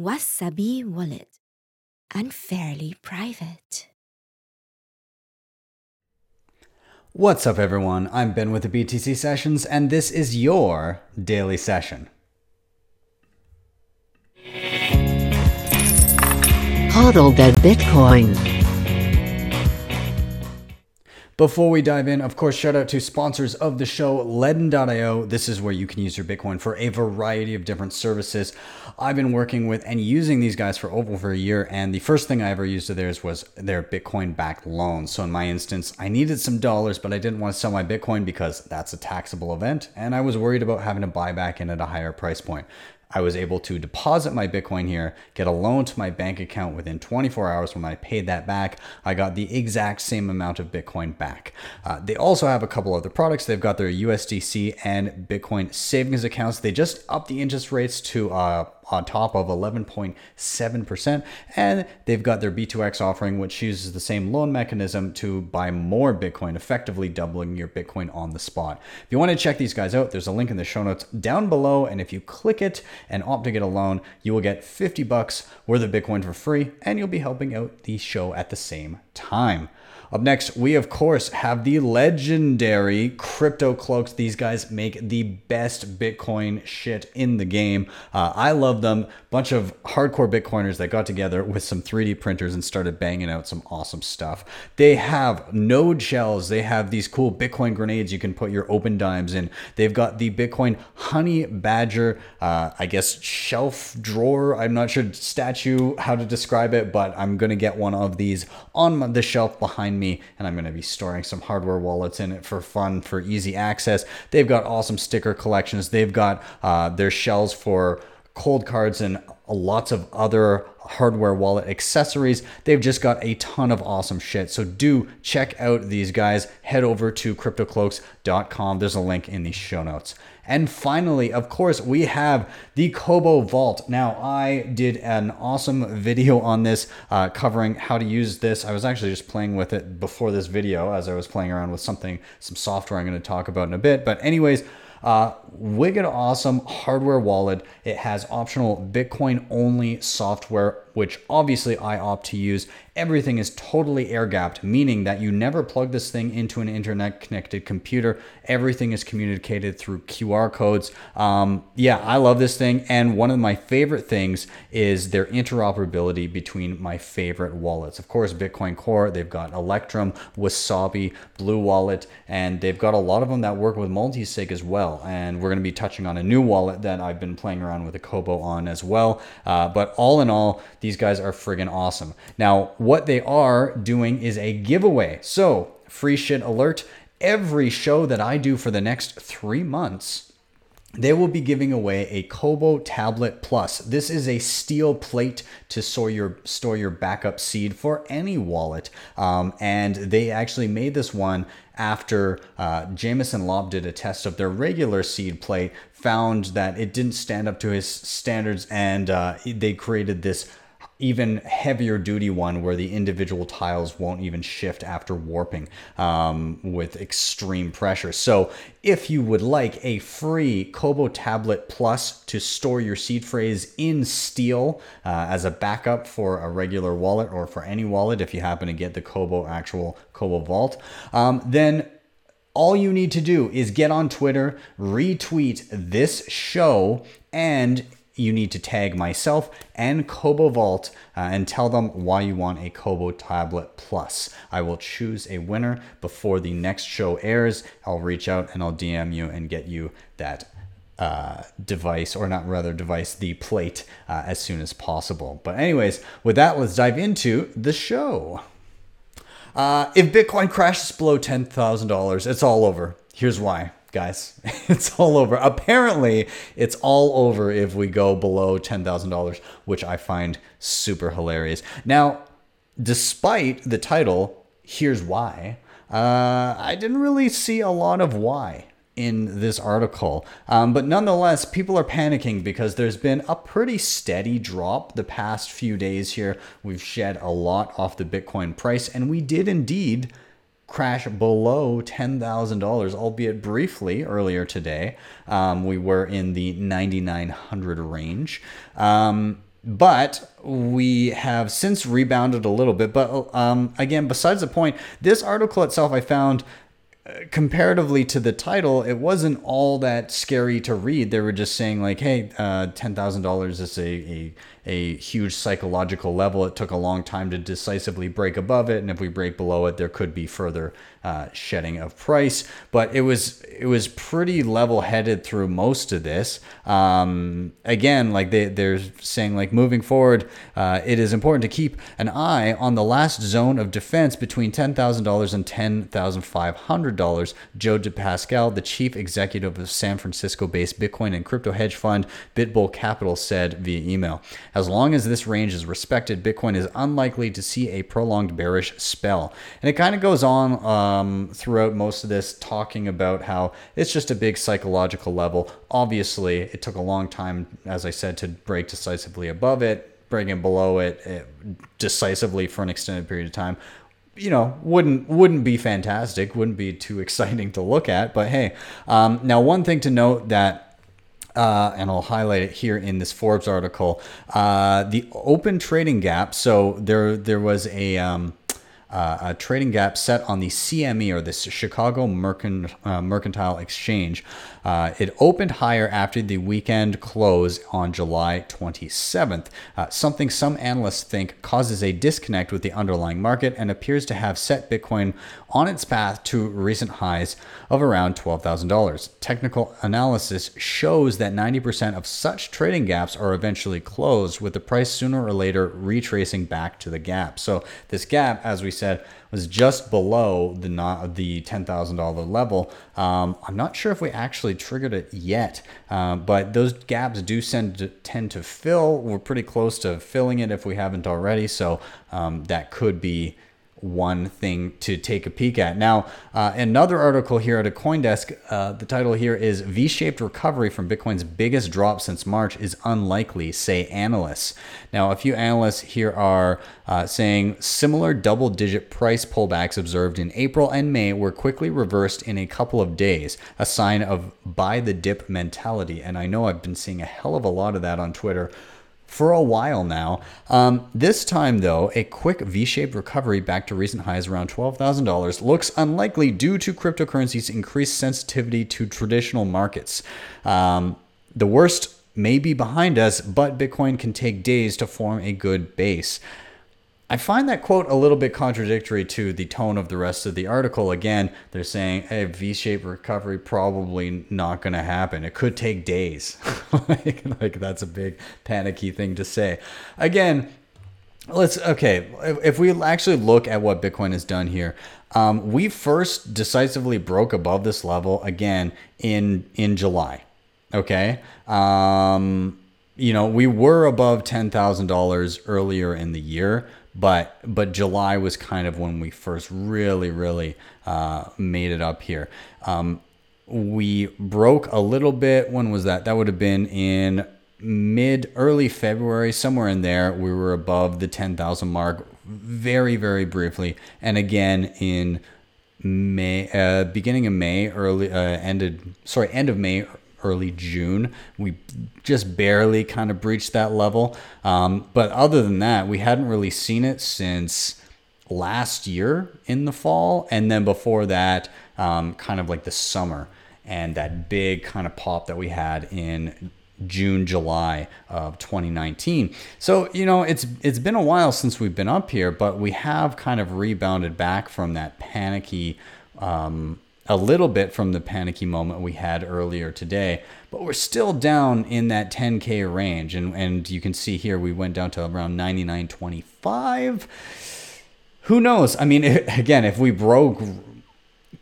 Wasabi Wallet. Unfairly private. What's up, everyone? I'm Ben with the BTC Sessions, and this is your daily session. Hodl that Bitcoin. Before we dive in, of course, shout out to sponsors of the show, Ledn.io. This is where you can use your Bitcoin for a variety of different services. I've been working with and using these guys for over a year, and the first thing I ever used of theirs was their Bitcoin backed loans. So in my instance, I needed some dollars, but I didn't want to sell my Bitcoin because that's a taxable event, and I was worried about having to buy back in at a higher price point. I was able to deposit my Bitcoin here, get a loan to my bank account within 24 hours when I paid that back. I got the exact same amount of Bitcoin back. Uh, they also have a couple other products. They've got their USDC and Bitcoin savings accounts. They just upped the interest rates to uh, on top of 11.7%. And they've got their B2X offering, which uses the same loan mechanism to buy more Bitcoin, effectively doubling your Bitcoin on the spot. If you want to check these guys out, there's a link in the show notes down below. And if you click it and opt to get a loan, you will get 50 bucks worth of Bitcoin for free, and you'll be helping out the show at the same time. Up next, we of course have the legendary Crypto Cloaks. These guys make the best Bitcoin shit in the game. Uh, I love them. Bunch of hardcore Bitcoiners that got together with some 3D printers and started banging out some awesome stuff. They have node shells. They have these cool Bitcoin grenades you can put your Opendimes in. They've got the Bitcoin Honey Badger, uh, I guess, shelf drawer. I'm not sure statue how to describe it, but I'm gonna get one of these on the shelf behind me me, and I'm going to be storing some hardware wallets in it for fun, for easy access. They've got awesome sticker collections. They've got uh, their shells for Coldcards and lots of other hardware wallet accessories. They've just got a ton of awesome shit. So do check out these guys. Head over to cryptocloaks.com. There's a link in the show notes. And finally, of course, we have the Cobo Vault. Now, I did an awesome video on this uh, covering how to use this. I was actually just playing with it before this video as I was playing around with something, some software I'm going to talk about in a bit. But anyways, uh, wicked awesome hardware wallet. It has optional Bitcoin only software, which obviously I opt to use. Everything is totally air gapped, meaning that you never plug this thing into an internet connected computer. Everything is communicated through QR codes. Um, yeah, I love this thing. And one of my favorite things is their interoperability between my favorite wallets. Of course, Bitcoin Core, they've got Electrum, Wasabi, Blue Wallet, and they've got a lot of them that work with multisig as well. And we're going to be touching on a new wallet that I've been playing around with a Cobo on as well. Uh, but all in all, these guys are friggin' awesome. Now, what they are doing is a giveaway. So, free shit alert. Every show that I do for the next three months, they will be giving away a Cobo Tablet Plus. This is a steel plate to store your store your backup seed for any wallet, um, and they actually made this one after uh, Jameson Lopp did a test of their regular seed plate, found that it didn't stand up to his standards, and uh, they created this even heavier duty one where the individual tiles won't even shift after warping um, with extreme pressure. So if you would like a free Cobo Tablet Plus to store your seed phrase in steel uh, as a backup for a regular wallet or for any wallet, if you happen to get the Cobo actual Cobo Vault, um, then all you need to do is get on Twitter, retweet this show, and you need to tag myself and Cobo Vault uh, and tell them why you want a Cobo Tablet Plus. I will choose a winner before the next show airs. I'll reach out and I'll DM you and get you that uh, device, or not rather device, the plate uh, as soon as possible. But, anyways, with that, let's dive into the show. Uh, if Bitcoin crashes below $10,000, it's all over. Here's why guys. It's all over. Apparently, it's all over if we go below $10,000, which I find super hilarious. Now, despite the title, here's why, uh, I didn't really see a lot of why in this article. Um, but nonetheless, people are panicking because there's been a pretty steady drop the past few days here. We've shed a lot off the Bitcoin price, and we did indeed crash below $10,000, albeit briefly earlier today. Um, we were in the 9,900 range. Um, but we have since rebounded a little bit. But um, again, besides the point, this article itself I found comparatively to the title, it wasn't all that scary to read. They were just saying like, "Hey, uh, ten thousand dollars is a, a a huge psychological level. It took a long time to decisively break above it, and if we break below it, there could be further uh, shedding of price. But it was it was pretty level headed through most of this. Um, again, like they they're saying like moving forward, uh, it is important to keep an eye on the last zone of defense between ten thousand dollars and ten thousand five hundred dollars. Joe DiPasquale, the chief executive of San Francisco-based Bitcoin and crypto hedge fund BitBull Capital, said via email. As long as this range is respected, Bitcoin is unlikely to see a prolonged bearish spell. And it kind of goes on um, throughout most of this, talking about how it's just a big psychological level. Obviously, it took a long time, as I said, to break decisively above it, breaking below it, it decisively for an extended period of time you know wouldn't wouldn't be fantastic wouldn't be too exciting to look at but hey um, now one thing to note that uh, and I'll highlight it here in this Forbes article. Uh, the open trading gap. So there, there was a um, uh, a trading gap set on the CME or the Chicago Mercant, uh, Mercantile Exchange. Uh, it opened higher after the weekend close on July 27th, uh, something some analysts think causes a disconnect with the underlying market and appears to have set Bitcoin on its path to recent highs of around $12,000. Technical analysis shows that 90% of such trading gaps are eventually closed, with the price sooner or later retracing back to the gap. So, this gap, as we said, was just below the not the ten thousand dollar level. Um, I'm not sure if we actually triggered it yet, uh, but those gaps do to, tend to fill. We're pretty close to filling it if we haven't already. So um, that could be one thing to take a peek at. Now, uh, another article here at a CoinDesk, uh, the title here is V shaped recovery from Bitcoin's biggest drop since March is unlikely, say analysts. Now, a few analysts here are uh, saying similar double digit price pullbacks observed in April and May were quickly reversed in a couple of days, a sign of buy the dip mentality. And I know I've been seeing a hell of a lot of that on Twitter for a while now. Um, this time, though, a quick V shaped recovery back to recent highs around $12,000 looks unlikely due to cryptocurrency's increased sensitivity to traditional markets. Um, the worst may be behind us, but Bitcoin can take days to form a good base. I find that quote a little bit contradictory to the tone of the rest of the article. Again, they're saying, hey, V shaped recovery probably not going to happen. It could take days. like, like, that's a big panicky thing to say. Again, let's, okay, if, we actually look at what Bitcoin has done here, um, we first decisively broke above this level again in, in July. Okay. Um, you know, we were above $10,000 earlier in the year but but July was kind of when we first really really uh, made it up here. Um, we broke a little bit. When was that? That would have been in mid early February, somewhere in there. We were above the ten thousand mark very very briefly, and again in May, uh, beginning of May, early uh, ended sorry end of May, early June. We just barely kind of breached that level. Um, but other than that, we hadn't really seen it since last year in the fall. And then before that, um, kind of like the summer and that big kind of pop that we had in June, July of 2019. So, you know, it's it's been a while since we've been up here, but we have kind of rebounded back from that panicky um, a little bit from the panicky moment we had earlier today, but we're still down in that 10K range. And, and you can see here we went down to around 99.25. Who knows? I mean, again, if we broke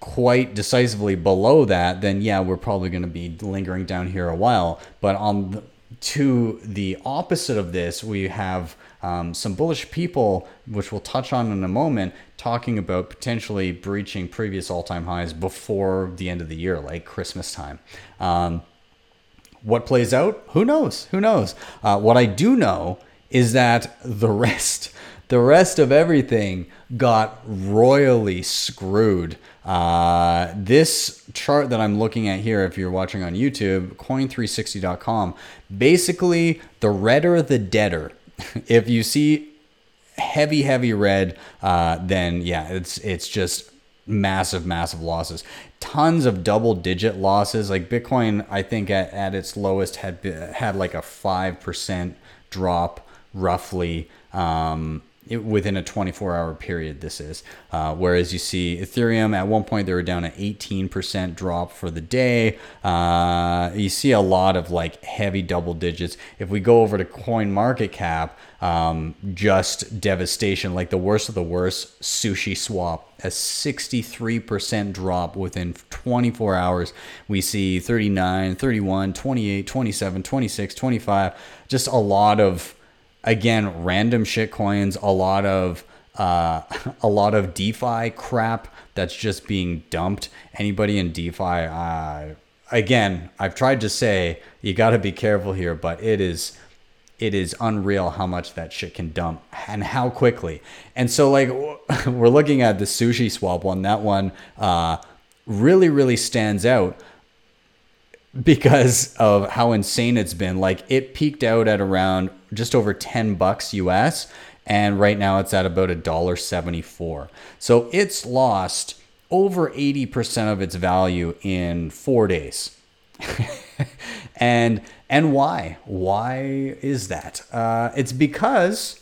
quite decisively below that, then yeah, we're probably going to be lingering down here a while. But on the, to the opposite of this, we have um, some bullish people, which we'll touch on in a moment, talking about potentially breaching previous all time highs before the end of the year, like Christmas time. Um, what plays out? Who knows? Who knows? Uh, what I do know is that the rest the rest of everything got royally screwed. Uh, this chart that I'm looking at here, if you're watching on YouTube, coin360.com, basically the redder the deader. If you see heavy, heavy red, uh, then yeah, it's it's just massive, massive losses. Tons of double digit losses. Like Bitcoin, I think at, at its lowest had had like a five percent drop roughly. Um, within a 24 hour period this is. Uh, whereas you see ethereum at one point they were down an 18% drop for the day. Uh, you see a lot of like heavy double digits. If we go over to coin market cap um, just devastation like the worst of the worst sushi swap a 63% drop within 24 hours. We see 39 31 28 27 26 25 just a lot of again, random shit coins, a lot of uh, a lot of DeFi crap that's just being dumped. Anybody in DeFi, uh, again, I've tried to say you got to be careful here, but it is it is unreal how much that shit can dump and how quickly. And so like we're looking at the sushi swap one. That one uh, really really stands out because of how insane it's been. Like it peaked out at around just over 10 bucks US and right now it's at about a dollar 74. So it's lost over 80% of its value in 4 days. and and why? Why is that? Uh, it's because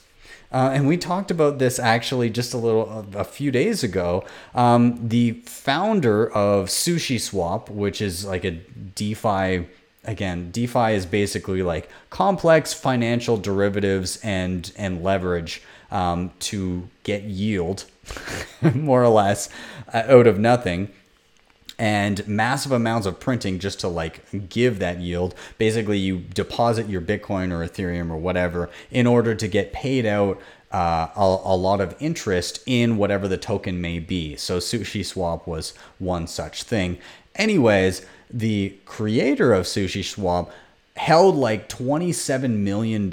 uh, and we talked about this actually just a little a few days ago. Um, the founder of Sushi Swap, which is like a DeFi again, DeFi is basically like complex financial derivatives and and leverage um, to get yield, more or less, uh, out of nothing. And massive amounts of printing just to like give that yield. Basically, you deposit your Bitcoin or Ethereum or whatever in order to get paid out uh, a, a, lot of interest in whatever the token may be. So Sushi Swap was one such thing. Anyways, the creator of Sushi Swap held like $27 million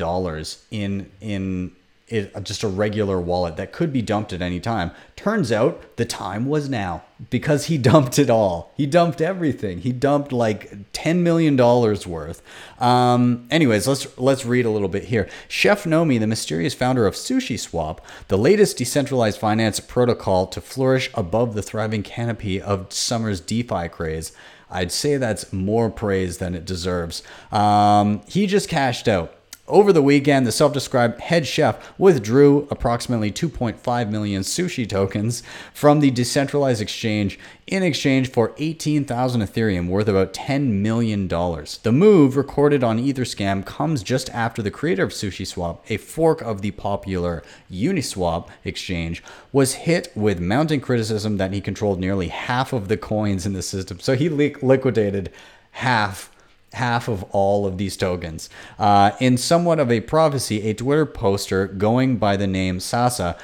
in in it, just a regular wallet that could be dumped at any time. Turns out the time was now because he dumped it all. He dumped everything. He dumped like ten million dollars worth. Um, anyways, let's let's read a little bit here. Chef Nomi, the mysterious founder of Sushi Swap, the latest decentralized finance protocol to flourish above the thriving canopy of summer's DeFi craze. I'd say that's more praise than it deserves. Um, he just cashed out. Over the weekend, the self described head chef withdrew approximately 2.5 million sushi tokens from the decentralized exchange in exchange for 18,000 Ethereum, worth about $10 million. The move, recorded on Etherscan, comes just after the creator of SushiSwap, a fork of the popular Uniswap exchange, was hit with mounting criticism that he controlled nearly half of the coins in the system. So he liquidated half half of all of these tokens. Uh, in somewhat of a prophecy, a Twitter poster going by the name Sasa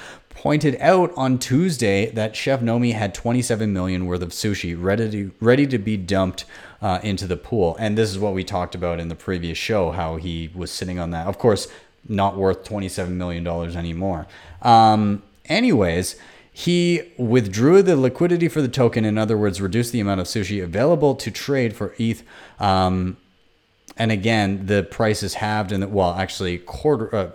pointed out on Tuesday that Chef Nomi had 27 million worth of sushi ready to ready to be dumped uh, into the pool. And this is what we talked about in the previous show, how he was sitting on that. Of course, not worth 27 million dollars anymore. Um, anyways. He withdrew the liquidity for the token, in other words, reduced the amount of sushi available to trade for ETH. Um, and again, the price is halved, and well, actually, quarter, uh,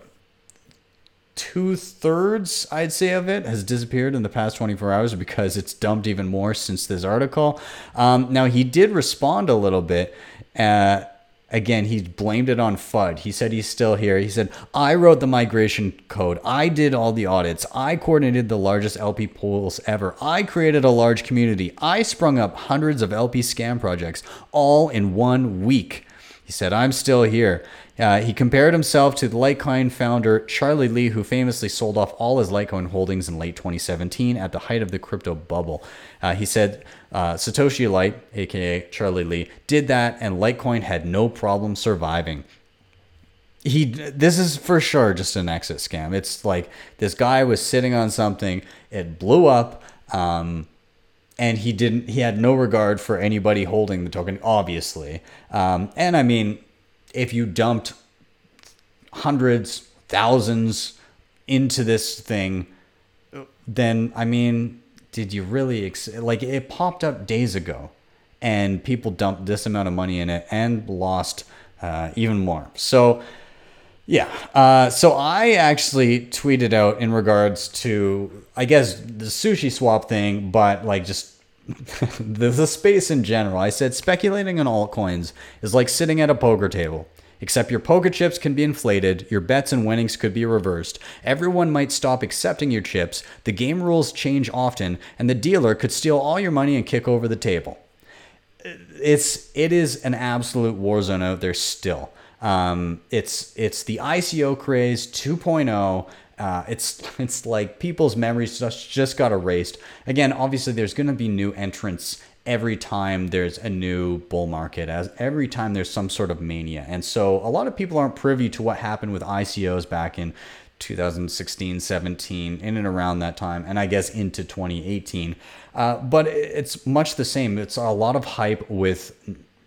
two thirds, I'd say, of it has disappeared in the past 24 hours because it's dumped even more since this article. Um, now, he did respond a little bit. Uh, again, he blamed it on FUD. He said he's still here. He said, I wrote the migration code. I did all the audits. I coordinated the largest LP pools ever. I created a large community. I sprung up hundreds of LP scam projects all in one week. He said, I'm still here. Uh, he compared himself to the Litecoin founder Charlie Lee, who famously sold off all his Litecoin holdings in late 2017 at the height of the crypto bubble. Uh, he said uh, Satoshi Lite, aka Charlie Lee, did that, and Litecoin had no problem surviving. He, this is for sure just an exit scam. It's like this guy was sitting on something, it blew up. Um, and he didn't he had no regard for anybody holding the token obviously um, and i mean if you dumped hundreds thousands into this thing, then I mean, did you really ex- like it popped up days ago, and people dumped this amount of money in it and lost uh, even more. So. Yeah. Uh, so I actually tweeted out in regards to, I guess, the sushi swap thing, but like just the, the space in general. I said speculating on altcoins is like sitting at a poker table. Except your poker chips can be inflated, your bets and winnings could be reversed. Everyone might stop accepting your chips, the game rules change often, and the dealer could steal all your money and kick over the table. It's it is an absolute war zone out there still. Um, it's it's the ICO craze 2.0. Uh, it's it's like people's memories just just got erased. Again, obviously, there's going to be new entrants every time there's a new bull market, as every time there's some sort of mania, and so a lot of people aren't privy to what happened with ICOs back in 2016, 17, in and around that time, and I guess into 2018. Uh, but it's much the same. It's a lot of hype with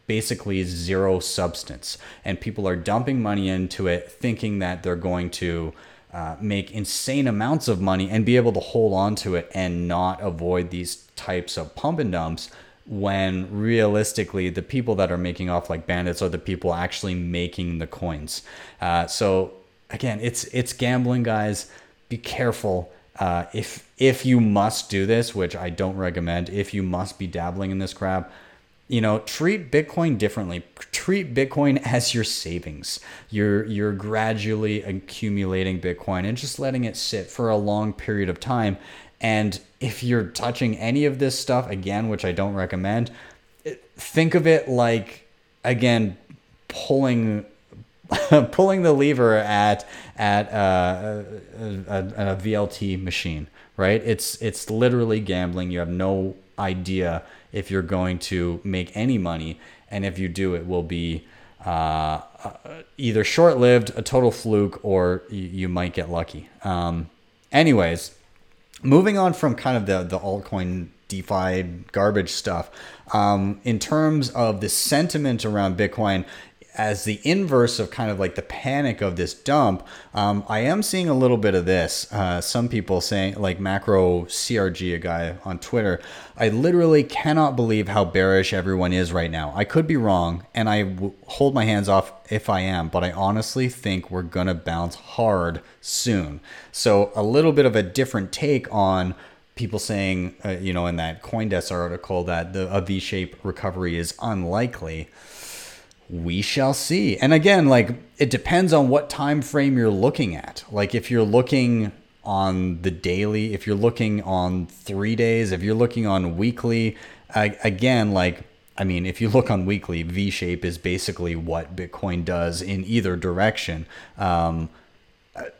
basically zero substance, and people are dumping money into it, thinking that they're going to uh, make insane amounts of money and be able to hold on to it and not avoid these types of pump and dumps when realistically the people that are making off like bandits are the people actually making the coins. Uh, so again it's it's gambling guys. Be careful. Uh, if if you must do this which i don't recommend if you must be dabbling in this crap you know treat bitcoin differently treat bitcoin as your savings you're you're gradually accumulating bitcoin and just letting it sit for a long period of time and if you're touching any of this stuff again which i don't recommend think of it like again pulling pulling the lever at at uh, a, a, a VLT machine, right? It's it's literally gambling. You have no idea if you're going to make any money, and if you do, it will be uh, either short-lived, a total fluke, or you, you might get lucky. Um, anyways, moving on from kind of the the altcoin DeFi garbage stuff. Um, in terms of the sentiment around Bitcoin, as the inverse of kind of like the panic of this dump, um, I am seeing a little bit of this. Uh, some people saying, like Macro CRG, a guy on Twitter, I literally cannot believe how bearish everyone is right now. I could be wrong, and I w- hold my hands off if I am, but I honestly think we're going to bounce hard soon. So, a little bit of a different take on people saying, uh, you know, in that Coindesk article that the a V-shaped recovery is unlikely we shall see. And again, like it depends on what time frame you're looking at. Like if you're looking on the daily, if you're looking on 3 days, if you're looking on weekly, uh, again, like I mean, if you look on weekly, V shape is basically what Bitcoin does in either direction. Um,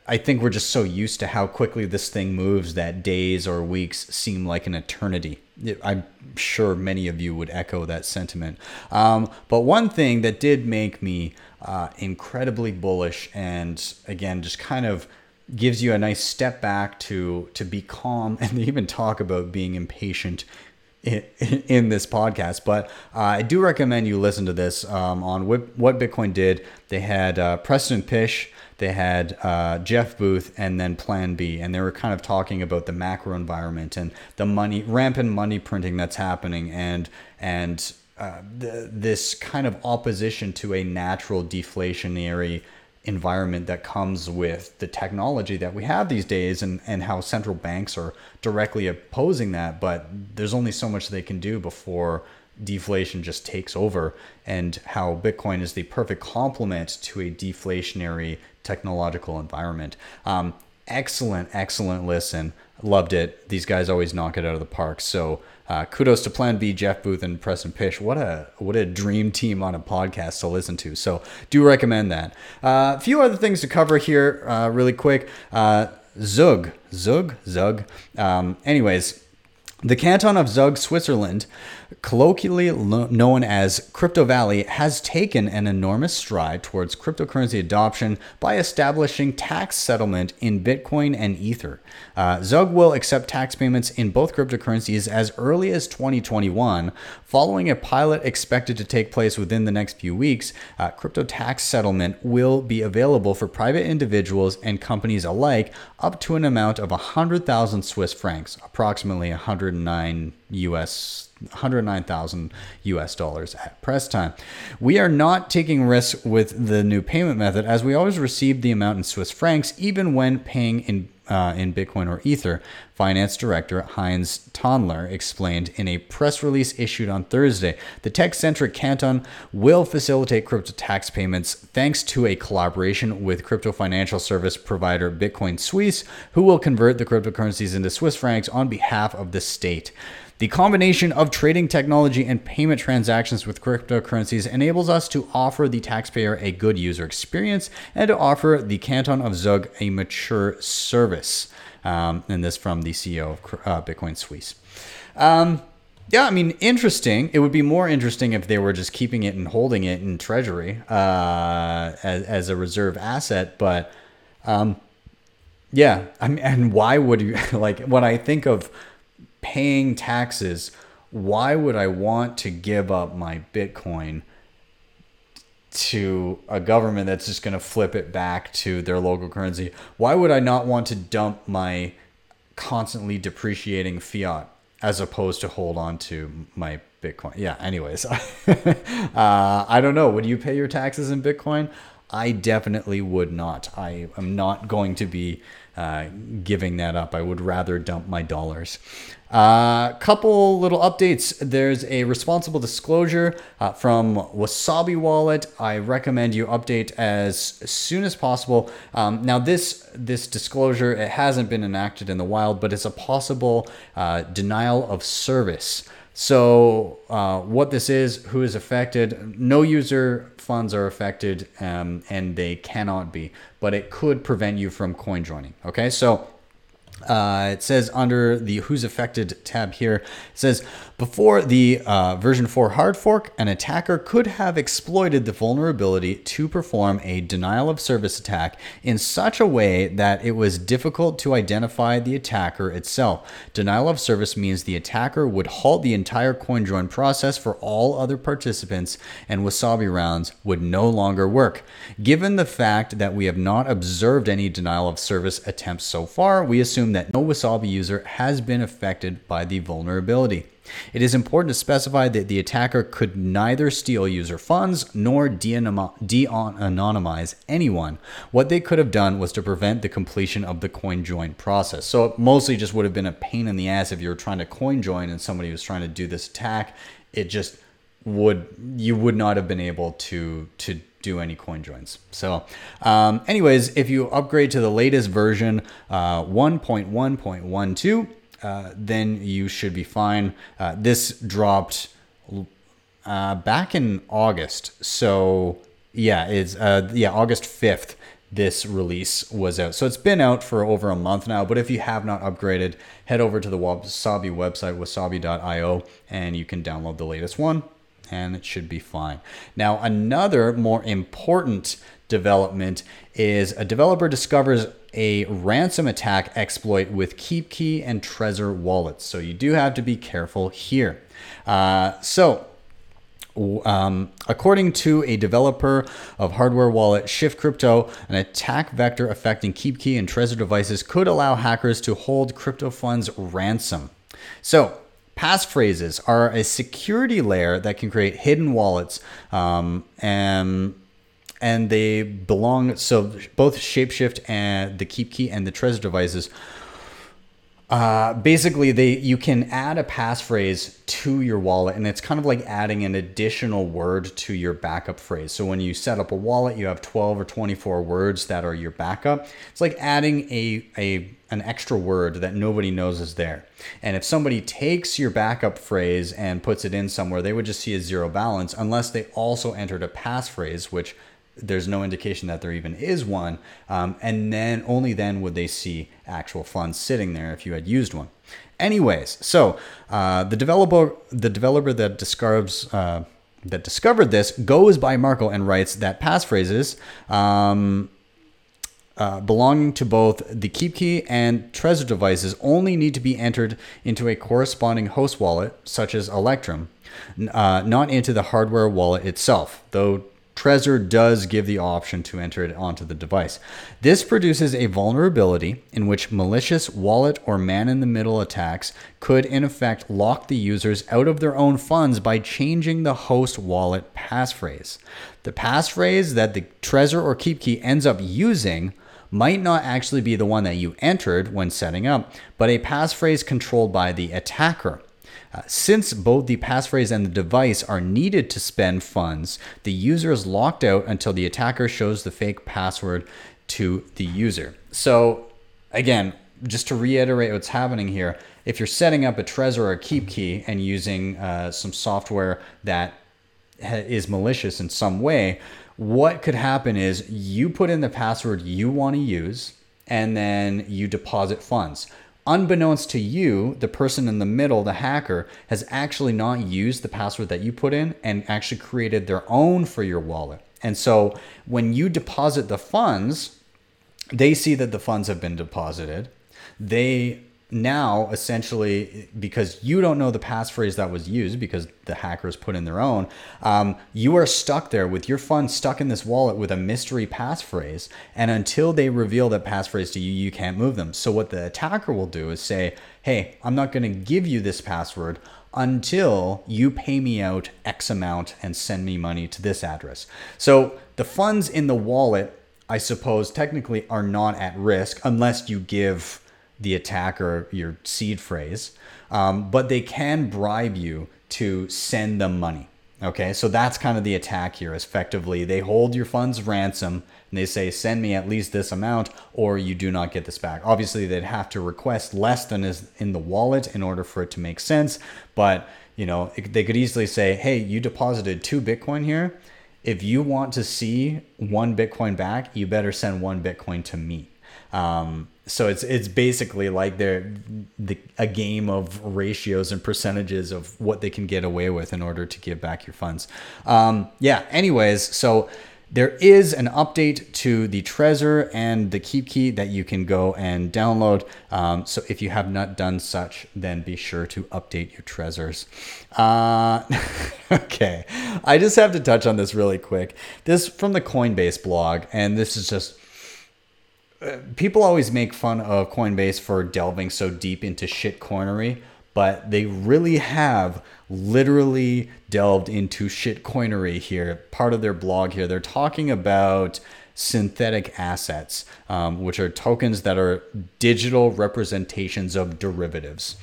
I think we're just so used to how quickly this thing moves that days or weeks seem like an eternity. I'm sure many of you would echo that sentiment. Um, but one thing that did make me uh, incredibly bullish, and again, just kind of gives you a nice step back to to be calm and even talk about being impatient in, this podcast. But uh, I do recommend you listen to this um, on what, what Bitcoin did. They had uh, Preston Pysh they had uh, Jeff Booth and then Plan B, and they were kind of talking about the macro environment and the money, rampant money printing that's happening, and and uh, the, this kind of opposition to a natural deflationary environment that comes with the technology that we have these days and, and how central banks are directly opposing that but there's only so much they can do before deflation just takes over and how bitcoin is the perfect complement to a deflationary technological environment. Um, excellent, excellent listen. Loved it. These guys always knock it out of the park. So uh, kudos to Plan B, Jeff Booth, and Preston Pysh. What a what a dream team on a podcast to listen to. So do recommend that. Uh, a few other things to cover here, uh, really quick. Uh, Zug, Zug, Zug. Um, anyways, the canton of Zug, Switzerland, colloquially lo- known as Crypto Valley, has taken an enormous stride towards cryptocurrency adoption by establishing tax settlement in Bitcoin and Ether. Uh, Zug will accept tax payments in both cryptocurrencies as early as 2021. Following a pilot expected to take place within the next few weeks, uh, crypto tax settlement will be available for private individuals and companies alike up to an amount of 100,000 Swiss francs, approximately 109 US 109,000 US dollars at press time. We are not taking risks with the new payment method as we always receive the amount in Swiss francs even when paying in uh, in Bitcoin or Ether, Finance Director Heinz Tännler explained in a press release issued on Thursday. The tech centric canton will facilitate crypto tax payments thanks to a collaboration with crypto financial service provider Bitcoin Suisse, who will convert the cryptocurrencies into Swiss francs on behalf of the state. The combination of trading technology and payment transactions with cryptocurrencies enables us to offer the taxpayer a good user experience and to offer the Canton of Zug a mature service. Um, and this from the CEO of uh, Bitcoin Suisse. Um, yeah, I mean, interesting. It would be more interesting if they were just keeping it and holding it in treasury uh, as, as a reserve asset. But um, yeah, I mean, and why would you like when I think of paying taxes, why would I want to give up my Bitcoin to a government that's just going to flip it back to their local currency? Why would I not want to dump my constantly depreciating fiat as opposed to hold on to my Bitcoin? Yeah, anyways, uh, I don't know. Would you pay your taxes in Bitcoin? I definitely would not. I am not going to be uh, giving that up. I would rather dump my dollars. A uh, couple little updates. There's a responsible disclosure uh, from Wasabi Wallet. I recommend you update as soon as possible. Um, now, this this disclosure it hasn't been enacted in the wild, but it's a possible uh, denial of service. So, uh, what this is, who is affected? No user funds are affected, um, and they cannot be, but it could prevent you from coin joining. Okay, so uh, it says under the Who's Affected tab here, it says before the uh, version 4 hard fork, an attacker could have exploited the vulnerability to perform a denial of service attack in such a way that it was difficult to identify the attacker itself. Denial of service means the attacker would halt the entire coin join process for all other participants and Wasabi rounds would no longer work. Given the fact that we have not observed any denial of service attempts so far, we assume that no Wasabi user has been affected by the vulnerability. It is important to specify that the attacker could neither steal user funds nor de-anonymize anyone. What they could have done was to prevent the completion of the coin join process. So it mostly just would have been a pain in the ass if you were trying to coin join and somebody was trying to do this attack. It just would you would not have been able to to do any coin joins. So, um, anyways, if you upgrade to the latest version, uh, 1.1.12, uh, then you should be fine. Uh, this dropped uh, back in August. So, yeah, it's uh, yeah August 5th. This release was out. So it's been out for over a month now. But if you have not upgraded, head over to the Wasabi website, wasabi.io, and you can download the latest one and it should be fine. Now, another more important development is a developer discovers a ransom attack exploit with KeepKey and Trezor wallets. So you do have to be careful here. Uh, so um, according to a developer of hardware wallet Shift Crypto, an attack vector affecting KeepKey and Trezor devices could allow hackers to hold crypto funds ransom. So Passphrases are a security layer that can create hidden wallets, um, and and they belong. So both Shapeshift and the Keep Key and the Trezor devices uh, basically, they you can add a passphrase to your wallet, and it's kind of like adding an additional word to your backup phrase. So when you set up a wallet, you have 12 or 24 words that are your backup. It's like adding a a an extra word that nobody knows is there. And if somebody takes your backup phrase and puts it in somewhere, they would just see a zero balance unless they also entered a passphrase, which there's no indication that there even is one. Um, and then only then would they see actual funds sitting there if you had used one. Anyways, so uh, the developer the developer that describes uh, that discovered this goes by Marco and writes that passphrases um, uh, belonging to both the KeepKey and Trezor devices only need to be entered into a corresponding host wallet, such as Electrum, uh, not into the hardware wallet itself, though Trezor does give the option to enter it onto the device. This produces a vulnerability in which malicious wallet or man in the middle attacks could, in effect, lock the users out of their own funds by changing the host wallet passphrase. The passphrase that the Trezor or KeepKey ends up using might not actually be the one that you entered when setting up, but a passphrase controlled by the attacker. Uh, since both the passphrase and the device are needed to spend funds, the user is locked out until the attacker shows the fake password to the user. So, again, just to reiterate what's happening here, if you're setting up a Trezor or a Keep Key and using uh, some software that is malicious in some way, what could happen is you put in the password you want to use and then you deposit funds unbeknownst to you, the person in the middle, the hacker, has actually not used the password that you put in and actually created their own for your wallet. And so when you deposit the funds, they see that the funds have been deposited. They now essentially because you don't know the passphrase that was used because the hackers put in their own um, you are stuck there with your funds stuck in this wallet with a mystery passphrase. And until they reveal that passphrase to you you can't move them. So what the attacker will do is say hey i'm not going to give you this password until you pay me out x amount and send me money to this address. So the funds in the wallet i suppose technically are not at risk unless you give the attacker your seed phrase, um, but they can bribe you to send them money. Okay, so that's kind of the attack here. Effectively, they hold your funds ransom and they say, send me at least this amount or you do not get this back. Obviously, they'd have to request less than is in the wallet in order for it to make sense. But, you know, they could easily say, hey, you deposited two Bitcoin here. If you want to see one Bitcoin back, you better send one Bitcoin to me. Um, so it's it's basically like they're the, a game of ratios and percentages of what they can get away with in order to give back your funds. Um, yeah. Anyways, so there is an update to the Trezor and the Keep Key that you can go and download. Um, so if you have not done such, then be sure to update your Trezors. Uh, okay, I just have to touch on this really quick. This from the Coinbase blog, and this is just people always make fun of Coinbase for delving so deep into shit coinery, but they really have literally delved into shit coinery here. Part of their blog here, they're talking about synthetic assets, um, which are tokens that are digital representations of derivatives.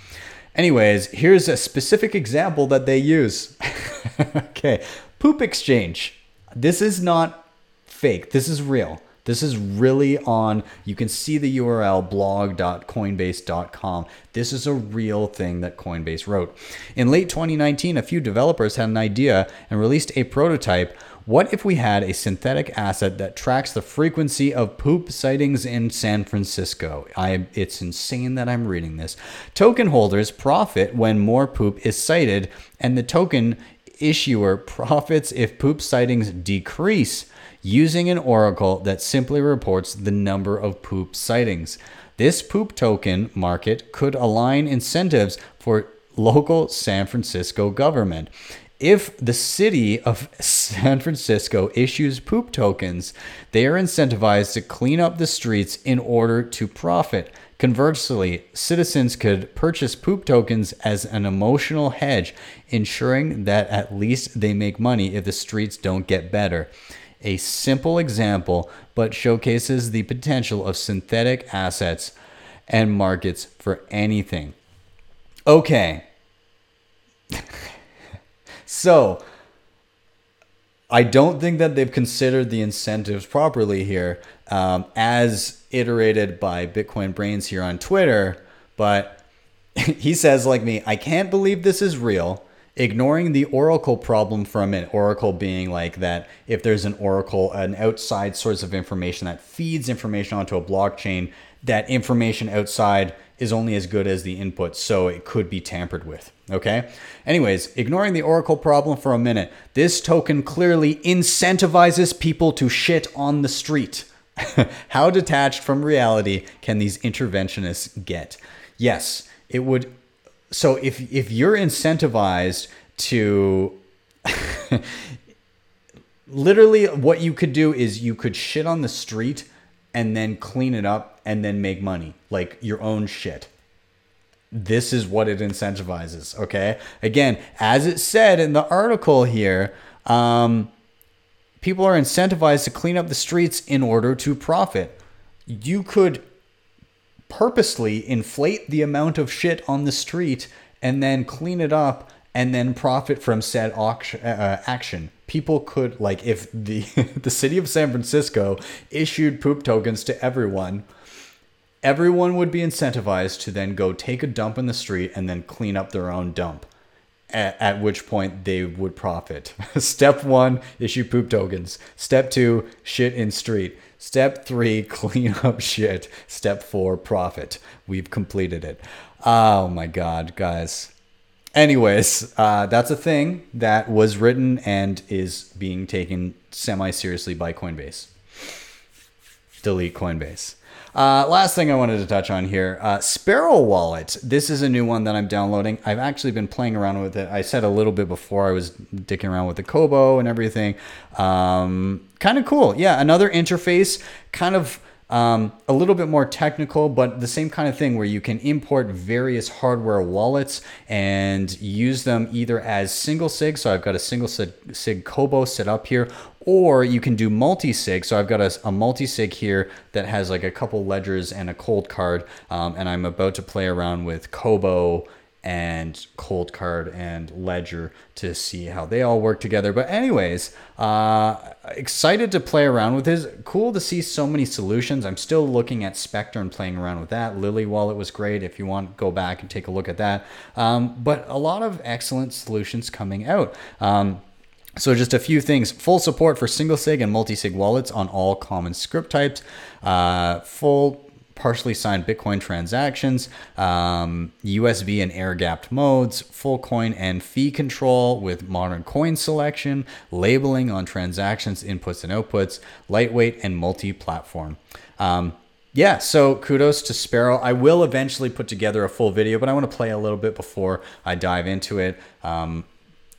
Anyways, here's a specific example that they use. okay, Poop Exchange. This is not fake, this is real. This is really on, you can see the URL blog.coinbase.com. This is a real thing that Coinbase wrote. In late 2019, a few developers had an idea and released a prototype. What if we had a synthetic asset that tracks the frequency of poop sightings in San Francisco? I, it's insane that I'm reading this. Token holders profit when more poop is cited, and the token issuer profits if poop sightings decrease using an oracle that simply reports the number of poop sightings. This poop token market could align incentives for local San Francisco government. If the city of San Francisco issues poop tokens, they are incentivized to clean up the streets in order to profit. Conversely, citizens could purchase poop tokens as an emotional hedge, ensuring that at least they make money if the streets don't get better a simple example, but showcases the potential of synthetic assets and markets for anything. Okay. so, I don't think that they've considered the incentives properly here, um, as iterated by Bitcoin Brains here on Twitter. But he says, like me, I can't believe this is real. Ignoring the oracle problem for a minute. Oracle being like that if there's an oracle an outside source of information that feeds information onto a blockchain that information outside is only as good as the input so it could be tampered with okay? Anyways ignoring the oracle problem for a minute. This token clearly incentivizes people to shit on the street. How detached from reality can these interventionists get? Yes it would so if if you're incentivized to literally what you could do is you could shit on the street and then clean it up and then make money like your own shit. This is what it incentivizes okay? Again as it said in the article here um, people are incentivized to clean up the streets in order to profit. You could purposely inflate the amount of shit on the street and then clean it up and then profit from said auction, uh, action. People could like if the the city of San Francisco issued poop tokens to everyone, everyone would be incentivized to then go take a dump in the street and then clean up their own dump. At, at which point they would profit. Step one, issue poop tokens. Step two, shit in street. Step three, clean up shit. Step four, profit. We've completed it. Oh my God, guys. Anyways, uh, that's a thing that was written and is being taken semi seriously by Coinbase. Delete Coinbase. Uh, last thing I wanted to touch on here uh, Sparrow Wallet. This is a new one that I'm downloading. I've actually been playing around with it. I said a little bit before I was dicking around with the Cobo and everything. Um, kind of cool. Yeah, another interface, kind of um, a little bit more technical, but the same kind of thing where you can import various hardware wallets and use them either as single sig. So I've got a single sig, sig Cobo set up here, or you can do multi sig. So I've got a, a multi sig here that has like a couple ledgers and a Coldcard, um, and I'm about to play around with Cobo and Coldcard and ledger to see how they all work together. But anyways uh, excited to play around with this. Cool to see so many solutions. I'm still looking at Specter and playing around with that. Lily wallet was great. If you want go back and take a look at that. Um, but a lot of excellent solutions coming out. Um, so just a few things: full support for single sig and multi sig wallets on all common script types. Uh, full partially signed Bitcoin transactions, um, USB and air gapped modes, full coin and fee control with modern coin selection, labeling on transactions, inputs and outputs, lightweight and multi platform. Um, yeah, so kudos to Sparrow. I will eventually put together a full video, but I want to play a little bit before I dive into it. Um,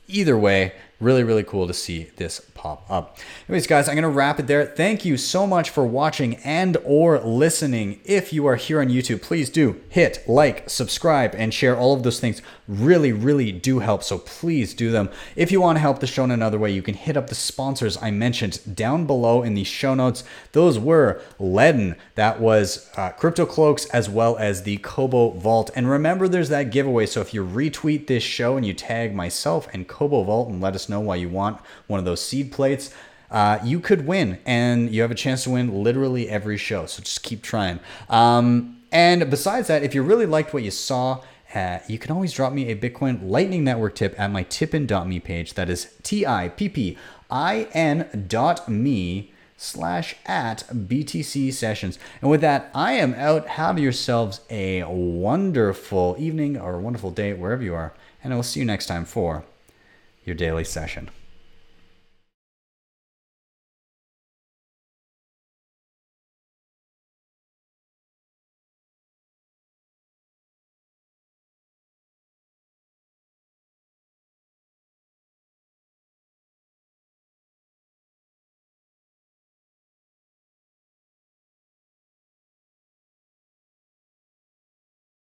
either way, really, really cool to see this pop up. Anyways, guys, I'm going to wrap it there. Thank you so much for watching and or listening. If you are here on YouTube, please do hit like, subscribe, and share. All of those things really, really do help. So please do them. If you want to help the show in another way, you can hit up the sponsors I mentioned down below in the show notes. Those were Ledn, that was uh, Crypto Cloaks, as well as the Cobo Vault. And remember, there's that giveaway. So if you retweet this show and you tag myself and Cobo Vault and let us know why you want one of those seed plates, uh, you could win, and you have a chance to win literally every show. So just keep trying. Um, and besides that, if you really liked what you saw, uh, you can always drop me a Bitcoin Lightning Network tip at my tippin.me page. That is T I P P I N dot me slash at BTC sessions. And with that, I am out. Have yourselves a wonderful evening or a wonderful day wherever you are. And I will see you next time for your daily session.